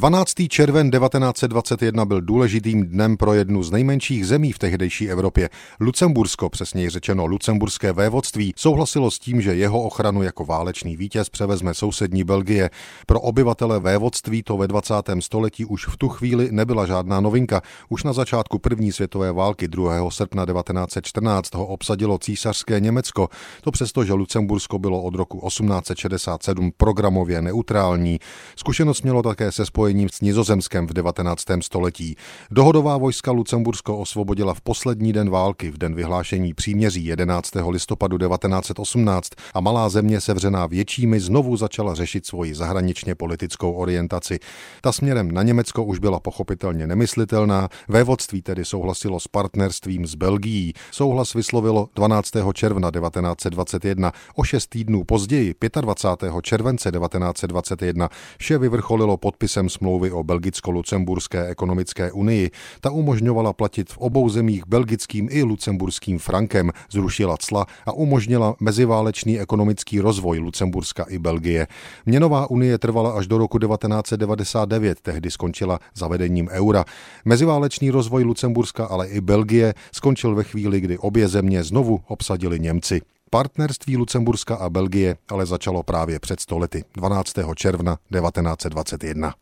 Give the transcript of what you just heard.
12. červen 1921 byl důležitým dnem pro jednu z nejmenších zemí v tehdejší Evropě. Lucembursko, přesněji řečeno Lucemburské vévodství, souhlasilo s tím, že jeho ochranu jako válečný vítěz převezme sousední Belgie. Pro obyvatele vévodství to ve 20. století už v tu chvíli nebyla žádná novinka. Už na začátku první světové války 2. srpna 1914 ho obsadilo císařské Německo. To přesto, že Lucembursko bylo od roku 1867 programově neutrální. Zkušenost mělo také se s Nizozemskem v 19. století. Dohodová vojska Lucembursko osvobodila v poslední den války, v den vyhlášení příměří 11. listopadu 1918 a malá země sevřená většími znovu začala řešit svoji zahraničně politickou orientaci. Ta směrem na Německo už byla pochopitelně nemyslitelná, vévodství tedy souhlasilo s partnerstvím s Belgií. Souhlas vyslovilo 12. června 1921. O šest týdnů později, 25. července 1921, vše vyvrcholilo podpisem smlouvy o Belgicko-Lucemburské ekonomické unii. Ta umožňovala platit v obou zemích belgickým i lucemburským frankem, zrušila cla a umožnila meziválečný ekonomický rozvoj Lucemburska i Belgie. Měnová unie trvala až do roku 1999, tehdy skončila zavedením eura. Meziválečný rozvoj Lucemburska, ale i Belgie skončil ve chvíli, kdy obě země znovu obsadili Němci. Partnerství Lucemburska a Belgie ale začalo právě před stolety, 12. června 1921.